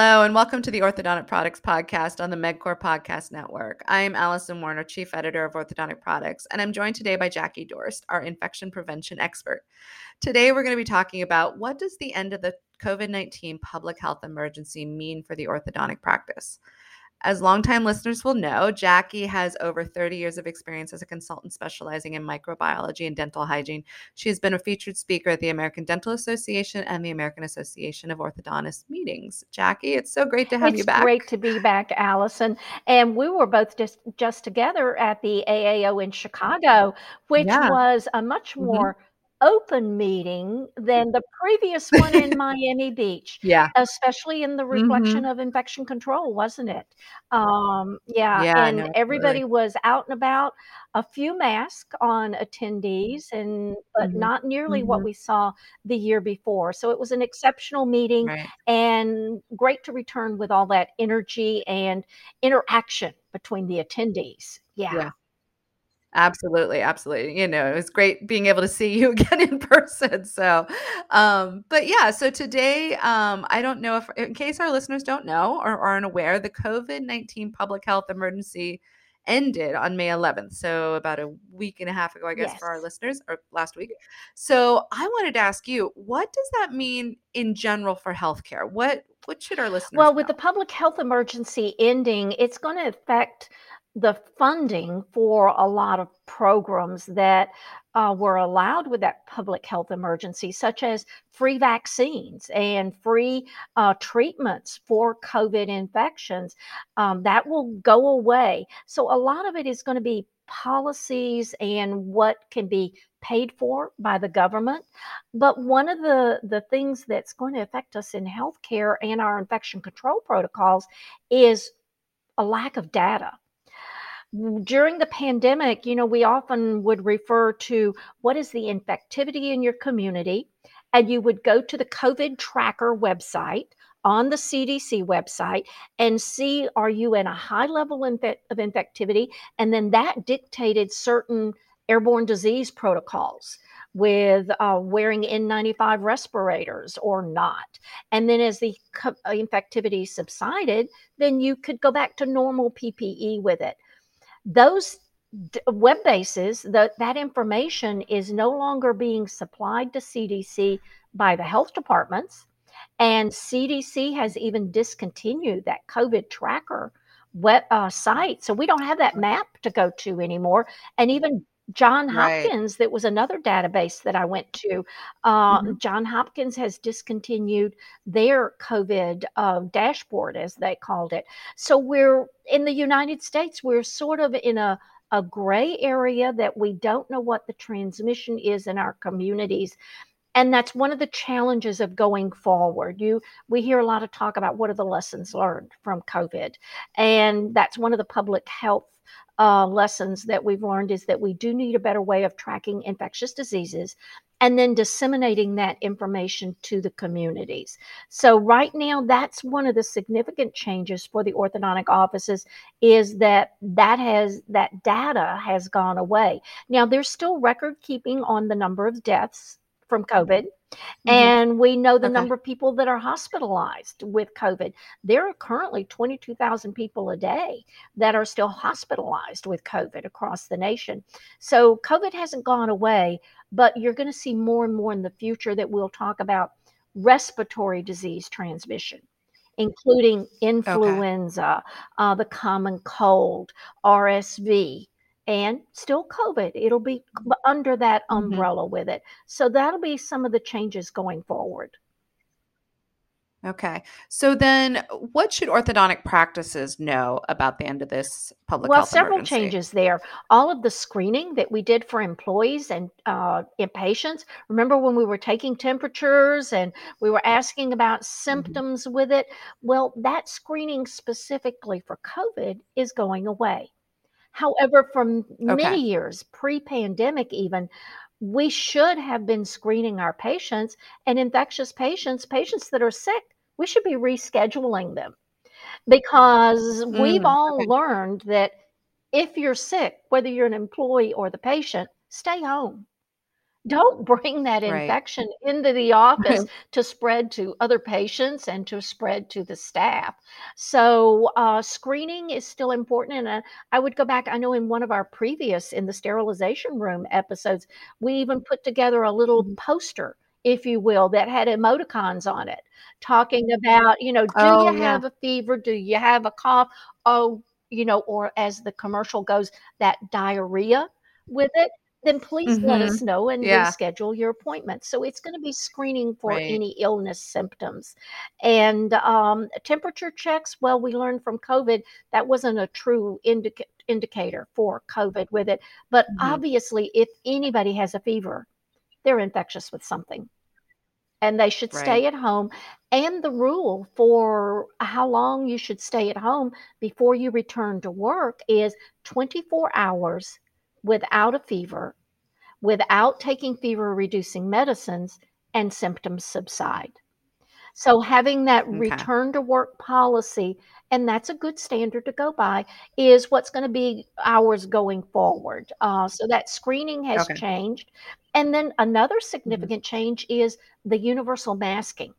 Hello, and welcome to the Orthodontic Products Podcast on the MedQor Podcast Network. I am Alison Werner, Chief Editor of Orthodontic Products, and I'm joined today by Jackie Dorst, our infection prevention expert. Today, we're going to be talking about what does the end of the COVID 19 public health emergency mean for the orthodontic practice? As longtime listeners will know, Jackie has over 30 years of experience as a consultant specializing in microbiology and dental hygiene. She has been a featured speaker at the American Dental Association and the American Association of Orthodontists meetings. Jackie, it's so great to have it's you back. great to be back, Alison. And we were both just just together at the AAO in Chicago, which Yeah. was a much Mhm. more open meeting than the previous one in Miami Beach. Yeah. especially in the reflection Mhm. of infection control, wasn't it? Um, yeah, Yeah, and no, everybody absolutely. was out and about. A few masks on attendees, and but Mhm. not nearly what Mhm. we saw the year before. So it was an exceptional meeting Right. and great to return with all that energy and interaction between the attendees. Yeah. Yeah. Absolutely, absolutely. You know, it was great being able to see you again in person. So, um, but yeah, so today, um, I don't know if, in case our listeners don't know or aren't aware, the COVID 19 public health emergency ended on May 11th. So, about a week and a half ago, I guess, for our listeners, or last week. So, I wanted to ask you, what does that mean in general for healthcare? What what should our listeners Well, with know? the public health emergency ending, it's going to affect the funding for a lot of programs that uh, were allowed with that public health emergency, such as free vaccines and free uh, treatments for COVID infections. Um, that will go away. So, a lot of it is going to be policies and what can be paid for by the government. But one of the, the things that's going to affect us in healthcare and our infection control protocols is a lack of data. During the pandemic, you know, we often would refer to what is the infectivity in your community, and you would go to the COVID tracker website on the CDC website and see are you in a high level of infectivity, and then that dictated certain airborne disease protocols with uh, wearing N95 respirators or not. And then as the co- uh, infectivity subsided, then you could go back to normal PPE with it. Those d- web bases, the, that information is no longer being supplied to CDC by the health departments. And CDC has even discontinued that COVID tracker web uh, site. So we don't have that map to go to anymore. And even John Right. Hopkins, that was another database that I went to. Uh, Mhm. John Hopkins has discontinued their COVID uh, dashboard, as they called it. So we're in the United States, we're sort of in a, a gray area that we don't know what the transmission is in our communities. And that's one of the challenges of going forward. You we hear a lot of talk about what are the lessons learned from COVID. And that's one of the public health uh, lessons that we've learned is that we do need a better way of tracking infectious diseases and then disseminating that information to the communities. So right now that's one of the significant changes for the orthodontic offices is that that has that data has gone away. Now there's still record keeping on the number of deaths from COVID Mhm. and we know the Okay. number of people that are hospitalized with COVID. There are currently 22,000 people a day that are still hospitalized with COVID across the nation. So COVID hasn't gone away, but you're going to see more and more in the future that we'll talk about respiratory disease transmission. Including influenza, uh, the common cold, RSV, and still COVID. It'll be under that Mhm. umbrella with it. So that'll be some of the changes going forward. Okay. So then what should orthodontic practices know about the end of this public Well, several emergency? changes there. All of the screening that we did for employees and uh, and patients. Remember when we were taking temperatures and we were asking about symptoms with it? Well, that screening specifically for COVID is going away. However, for Okay. many years, pre pandemic even, we should have been screening our patients and infectious patients, patients that are sick, we should be rescheduling them because we've Mm, all okay. learned that if you're sick, whether you're an employee or the patient, stay home don't bring that Right. infection into the office to spread to other patients and to spread to the staff. So, uh, screening is still important. And uh, I would go back, I know in one of our previous, in the sterilization room episodes, we even put together a little Mhm. poster, if you will, that had emoticons on it talking about, you know, do Oh, you yeah. have a fever? Do you have a cough? Oh, you know, or as the commercial goes, that diarrhea with it, then please let Mhm. us know and Yeah. reschedule your appointment. So it's going to be screening for Right. any illness symptoms. And um, temperature checks, well, we learned from COVID that wasn't a true indica- indicator for COVID with it. But Mhm. obviously, if anybody has a fever, they're infectious with something and they should stay Right. at home. And the rule for how long you should stay at home before you return to work is 24 hours without a fever, without taking fever reducing medicines, and symptoms subside. So having that Okay. return to work policy, and that's a good standard to go by, is what's going to be ours going forward. Uh, so that screening has Okay. changed. And then another Mhm. significant change is the universal masking,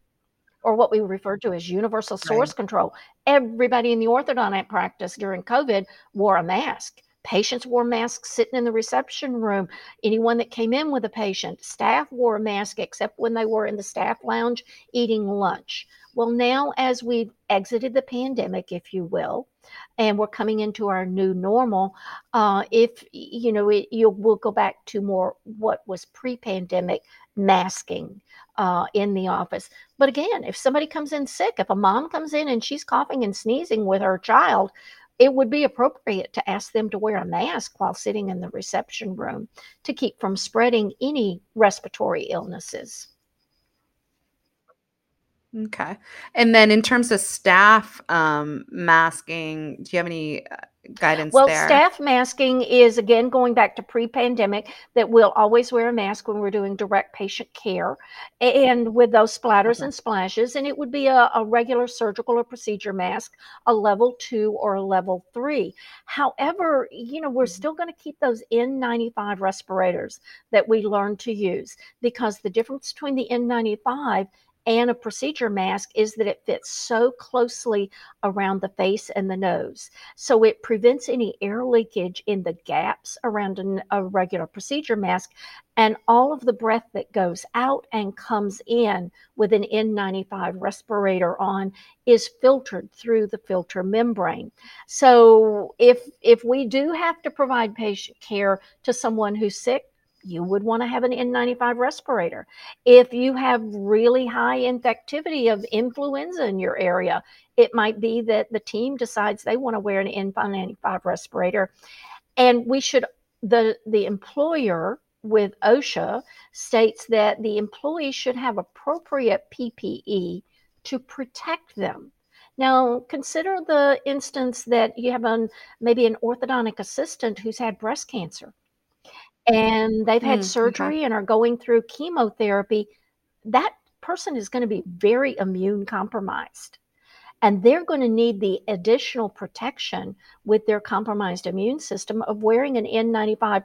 or what we refer to as universal Right. source control. Everybody in the orthodontic practice during COVID wore a mask. Patients wore masks sitting in the reception room. Anyone that came in with a patient, staff wore a mask except when they were in the staff lounge eating lunch. Well, now as we've exited the pandemic, if you will, and we're coming into our new normal, uh, if you know, it, you will go back to more what was pre-pandemic masking uh, in the office. But again, if somebody comes in sick, if a mom comes in and she's coughing and sneezing with her child, it would be appropriate to ask them to wear a mask while sitting in the reception room to keep from spreading any respiratory illnesses. Okay. And then in terms of staff um, masking, do you have any uh, guidance Well, there? staff masking is again going back to pre pandemic that we'll always wear a mask when we're doing direct patient care and with those splatters Okay. and splashes. And it would be a, a regular surgical or procedure mask, a level two or a level three. However, you know, we're Mhm. still going to keep those N95 respirators that we learned to use because the difference between the N95 and a procedure mask is that it fits so closely around the face and the nose. So it prevents any air leakage in the gaps around an, a regular procedure mask. And all of the breath that goes out and comes in with an N95 respirator on is filtered through the filter membrane. So if if we do have to provide patient care to someone who's sick, you would want to have an N95 respirator. If you have really high infectivity of influenza in your area, it might be that the team decides they want to wear an N95 respirator. And we should, the, the employer with OSHA states that the employee should have appropriate PPE to protect them. Now, consider the instance that you have an, maybe an orthodontic assistant who's had breast cancer and they've had Mm, okay. surgery and are going through chemotherapy, that person is going to be very immune compromised. And they're going to need the additional protection with their compromised immune system of wearing an N95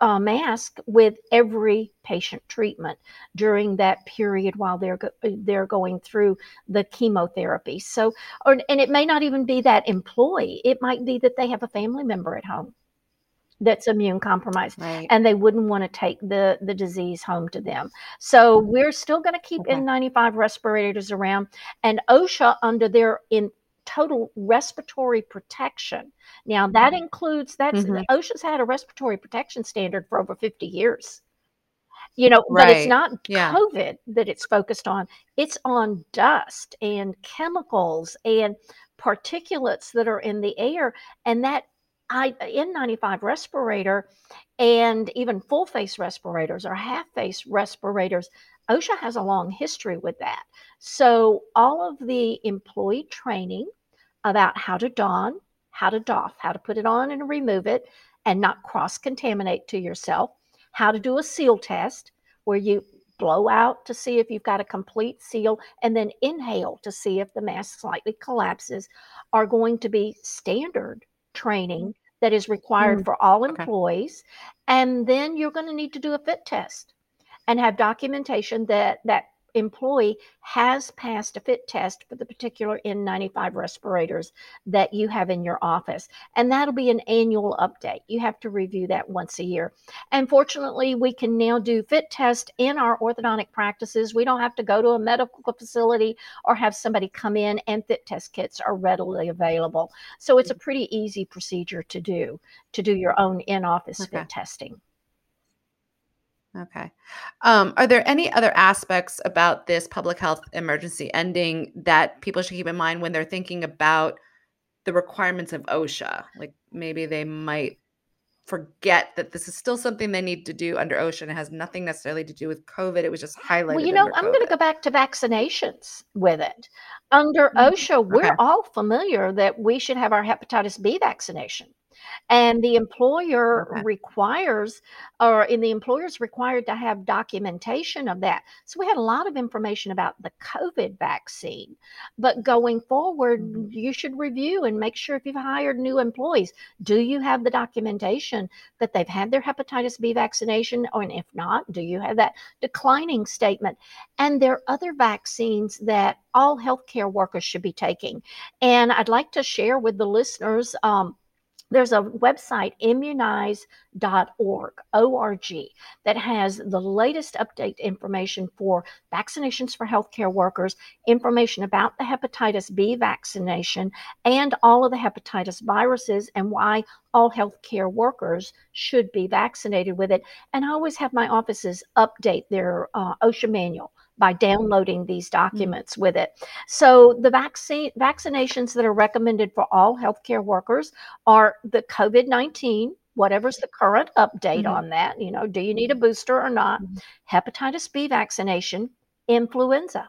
uh, mask with every patient treatment during that period while they're go- they're going through the chemotherapy. So, or, and it may not even be that employee; it might be that they have a family member at home that's immune compromised Right. and they wouldn't want to take the the disease home to them. So we're still going to keep Okay. N95 respirators around and OSHA under their in total respiratory protection. Now that includes that's Mhm. OSHA's had a respiratory protection standard for over 50 years. You know, but it's not Yeah. COVID that it's focused on. It's on dust and chemicals and particulates that are in the air and that I N95 respirator and even full face respirators or half face respirators, OSHA has a long history with that. So, all of the employee training about how to don, how to doff, how to put it on and remove it and not cross contaminate to yourself, how to do a seal test where you blow out to see if you've got a complete seal and then inhale to see if the mask slightly collapses are going to be standard training that is required Mm, for all okay. employees. And then you're going to need to do a fit test. and have documentation that that employee has passed a fit test for the particular N95 respirators that you have in your office. And that'll be an annual update. You have to review that once a year. And fortunately, we can now do fit test in our orthodontic practices. We don't have to go to a medical facility or have somebody come in, and fit test kits are readily available. So it's a pretty easy procedure to do to do your own in office okay. fit testing. Okay. Um, are there any other aspects about this public health emergency ending that people should keep in mind when they're thinking about the requirements of OSHA? Like maybe they might forget that this is still something they need to do under OSHA and it has nothing necessarily to do with COVID. It was just highlighted. Well, you know, I'm going to go back to vaccinations with it. Under mm-hmm. OSHA, we're okay. all familiar that we should have our hepatitis B vaccination and the employer okay. requires or in the employer is required to have documentation of that so we had a lot of information about the covid vaccine but going forward mm-hmm. you should review and make sure if you've hired new employees do you have the documentation that they've had their hepatitis b vaccination or and if not do you have that declining statement and there are other vaccines that all healthcare workers should be taking and i'd like to share with the listeners um, there's a website immunize.org org that has the latest update information for vaccinations for healthcare workers information about the hepatitis b vaccination and all of the hepatitis viruses and why all healthcare workers should be vaccinated with it. And i always have my offices update their uh, osha manual by downloading these mm. documents with it. So the vaccine vaccinations that are recommended for all healthcare workers are the COVID-19 whatever's the current update mm-hmm. on that, you know, do you need a booster or not? Mm-hmm. Hepatitis B vaccination, influenza.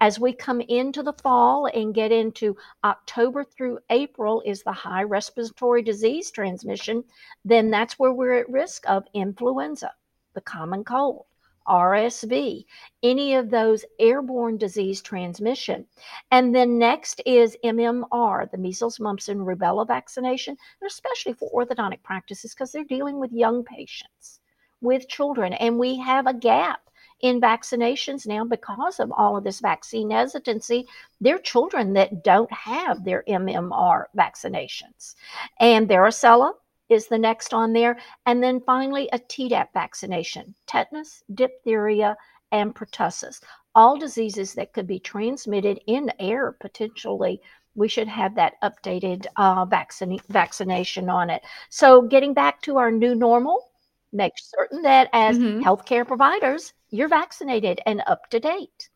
As we come into the fall and get into October through April is the high respiratory disease transmission, then that's where we're at risk of influenza, the common cold. RSV, any of those airborne disease transmission. And then next is MMR, the measles, mumps, and rubella vaccination, and especially for orthodontic practices because they're dealing with young patients, with children. And we have a gap in vaccinations now because of all of this vaccine hesitancy. There are children that don't have their MMR vaccinations. And varicella, is the next on there. And then finally, a Tdap vaccination tetanus, diphtheria, and pertussis. All diseases that could be transmitted in air potentially. We should have that updated uh, vaccine, vaccination on it. So, getting back to our new normal, make certain that as mm-hmm. healthcare providers, you're vaccinated and up to date.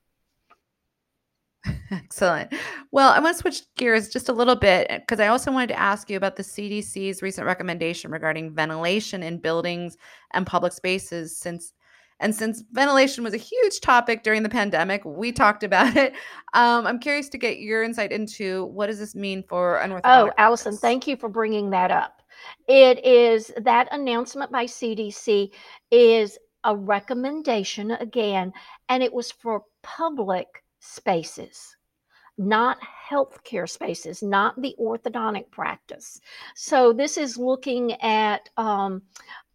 Excellent. Well, I want to switch gears just a little bit because I also wanted to ask you about the CDC's recent recommendation regarding ventilation in buildings and public spaces since and since ventilation was a huge topic during the pandemic, we talked about it. Um, I'm curious to get your insight into what does this mean for an Oh, Alison, thank you for bringing that up. It is that announcement by CDC is a recommendation again, and it was for public spaces, not healthcare spaces, not the orthodontic practice. So this is looking at um,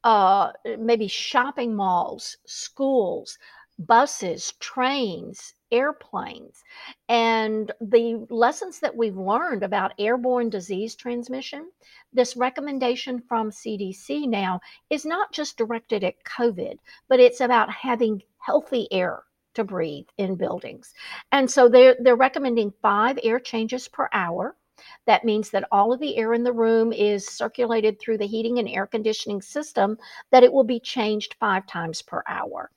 uh, maybe shopping malls, schools, buses, trains, airplanes. And the lessons that we've learned about airborne disease transmission, this recommendation from CDC now is not just directed at COVID, but it's about having healthy air to breathe in buildings. And so they're, they're recommending five air changes per hour. That means that all of the air in the room is circulated through the heating and air conditioning system, that it will be changed five times per hour.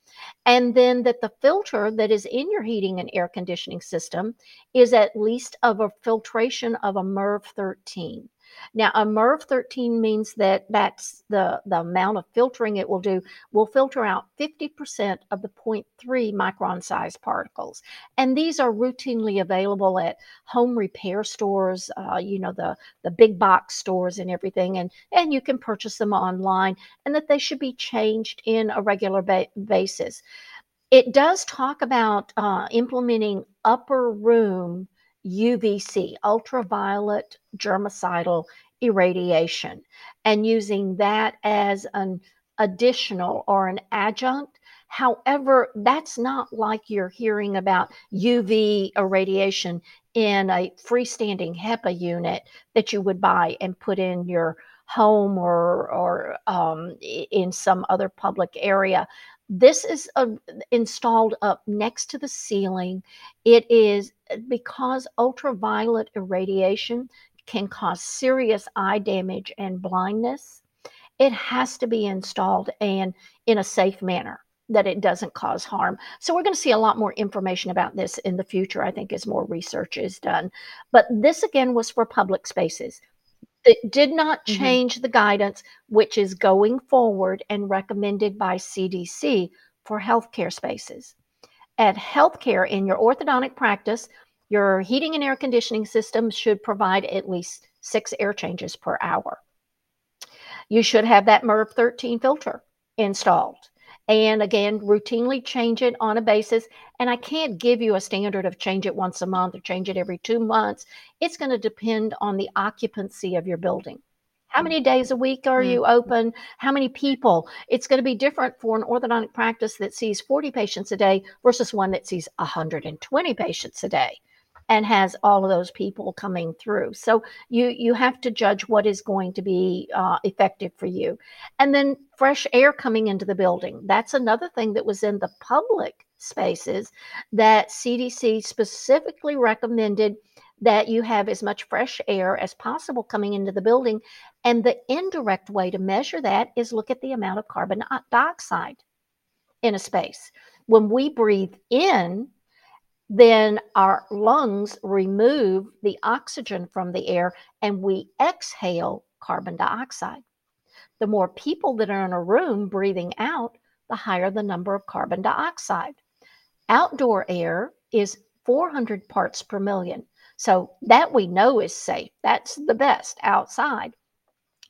And then that the filter that is in your heating and air conditioning system is at least of a filtration of a MERV 13. Now, a MERV 13 means that that's the, the amount of filtering it will do, will filter out 50% of the 0.3 micron size particles. And these are routinely available at home repair stores, uh, you know, the, the big box stores and everything. And, and you can purchase them online and that they should be changed in a regular ba- basis. It does talk about uh, implementing upper room UVC, ultraviolet germicidal irradiation, and using that as an additional or an adjunct. However, that's not like you're hearing about UV irradiation in a freestanding HEPA unit that you would buy and put in your home or or um, in some other public area. This is a, installed up next to the ceiling. It is uh, because ultraviolet irradiation can cause serious eye damage and blindness. It has to be installed and in a safe manner that it doesn't cause harm. So we're going to see a lot more information about this in the future, I think, as more research is done. But this again was for public spaces. It did not mm-hmm. change mm-hmm. the guidance, which is going forward and recommended by CDC for healthcare spaces. At healthcare in your orthodontic practice, your heating and air conditioning system should provide at least six air changes per hour. You should have that MERV 13 filter installed and again routinely change it on a basis and i can't give you a standard of change it once a month or change it every two months. It's going to depend on the occupancy of your building. How many days a week are you mm-hmm. open? How many people? It's going to be different for an orthodontic practice that sees 40 patients a day versus one that sees 120 patients a day and has all of those people coming through. So you you have to judge what is going to be uh, effective for you, and then fresh air coming into the building. That's another thing that was in the public spaces that CDC specifically recommended that you have as much fresh air as possible coming into the building. And the indirect way to measure that is look at the amount of carbon dioxide in a space. When we breathe in then our lungs remove the oxygen from the air and we exhale carbon dioxide. The more people that are in a room breathing out, the higher the number of carbon dioxide. Outdoor air is 400 parts per million. So that we know is safe. That's the best outside.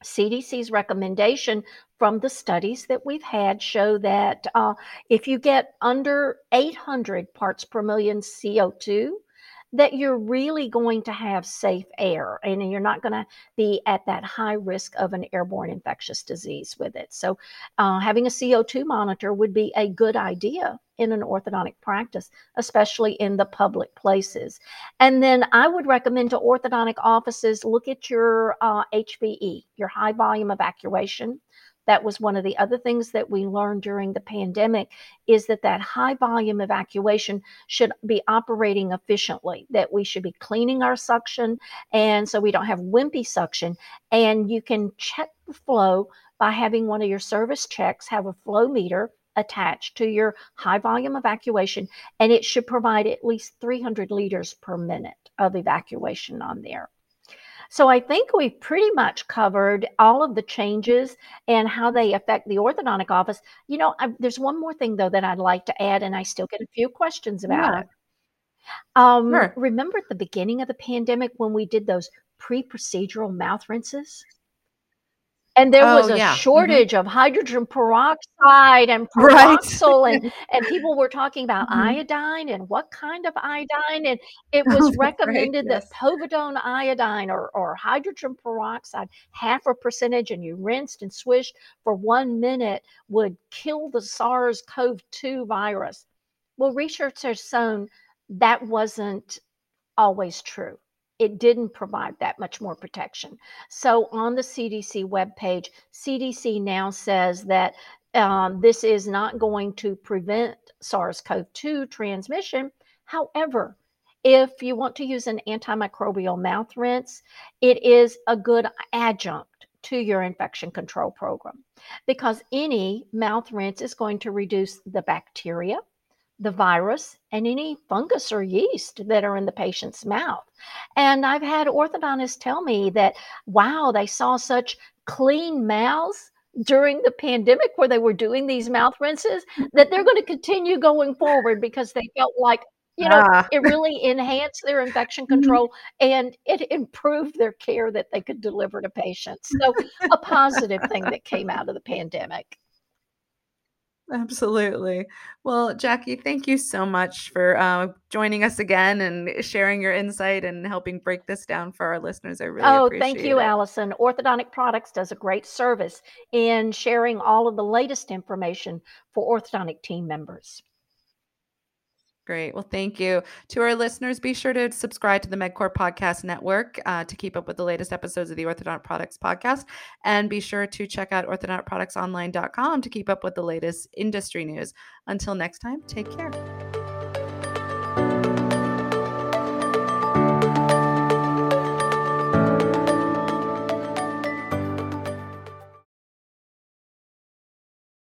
CDC's recommendation from the studies that we've had show that uh, if you get under 800 parts per million CO2, that you're really going to have safe air and you're not going to be at that high risk of an airborne infectious disease with it. So, uh, having a CO2 monitor would be a good idea in an orthodontic practice, especially in the public places. And then I would recommend to orthodontic offices look at your uh, HVE, your high volume evacuation that was one of the other things that we learned during the pandemic is that that high volume evacuation should be operating efficiently that we should be cleaning our suction and so we don't have wimpy suction. And you can check the flow by having one of your service checks have a flow meter attached to your high volume evacuation and it should provide at least 300 liters per minute of evacuation on there so I think we've pretty much covered all of the changes and how they affect the orthodontic office. You know, I, there's one more thing though that I'd like to add, and I still get a few questions about yeah. it. Um, sure. Remember at the beginning of the pandemic when we did those pre-procedural mouth rinses? And there was oh, a yeah. Mm-hmm. shortage mm-hmm. of hydrogen peroxide and peroxyl right. and, and people were talking about mm-hmm. iodine and what kind of iodine and it was recommended right, yes. that povidone iodine or, or hydrogen peroxide half a percentage and you rinsed and swished for one minute would kill the sars-cov-2 virus well research has shown that wasn't always true it didn't provide that much more protection. So on the CDC webpage, CDC now says that um, this is not going to prevent SARS CoV 2 transmission. However, if you want to use an antimicrobial mouth rinse, it is a good adjunct to your infection control program because any mouth rinse is going to reduce the bacteria, the virus and any fungus or yeast that are in the patient's mouth. And I've had orthodontists tell me that, wow, they saw such clean mouths during the pandemic where they were doing these mouth rinses that they're going to continue going forward because they felt like you know ah. it really enhanced their infection mm-hmm. control and it improved their care that they could deliver to patients so a positive thing that came out of the pandemic Absolutely. Well, Jackie, thank you so much for uh, joining us again and sharing your insight and helping break this down for our listeners. I really oh, thank you, it. Alison. Orthodontic Products does a great service in sharing all of the latest information for orthodontic team members. Great. Well, thank you. To our listeners, be sure to subscribe to the MedQor Podcast Network uh, to keep up with the latest episodes of the Orthodontic Products Podcast. And be sure to check out orthodonticproductsonline.com to keep up with the latest industry news. Until next time, take care.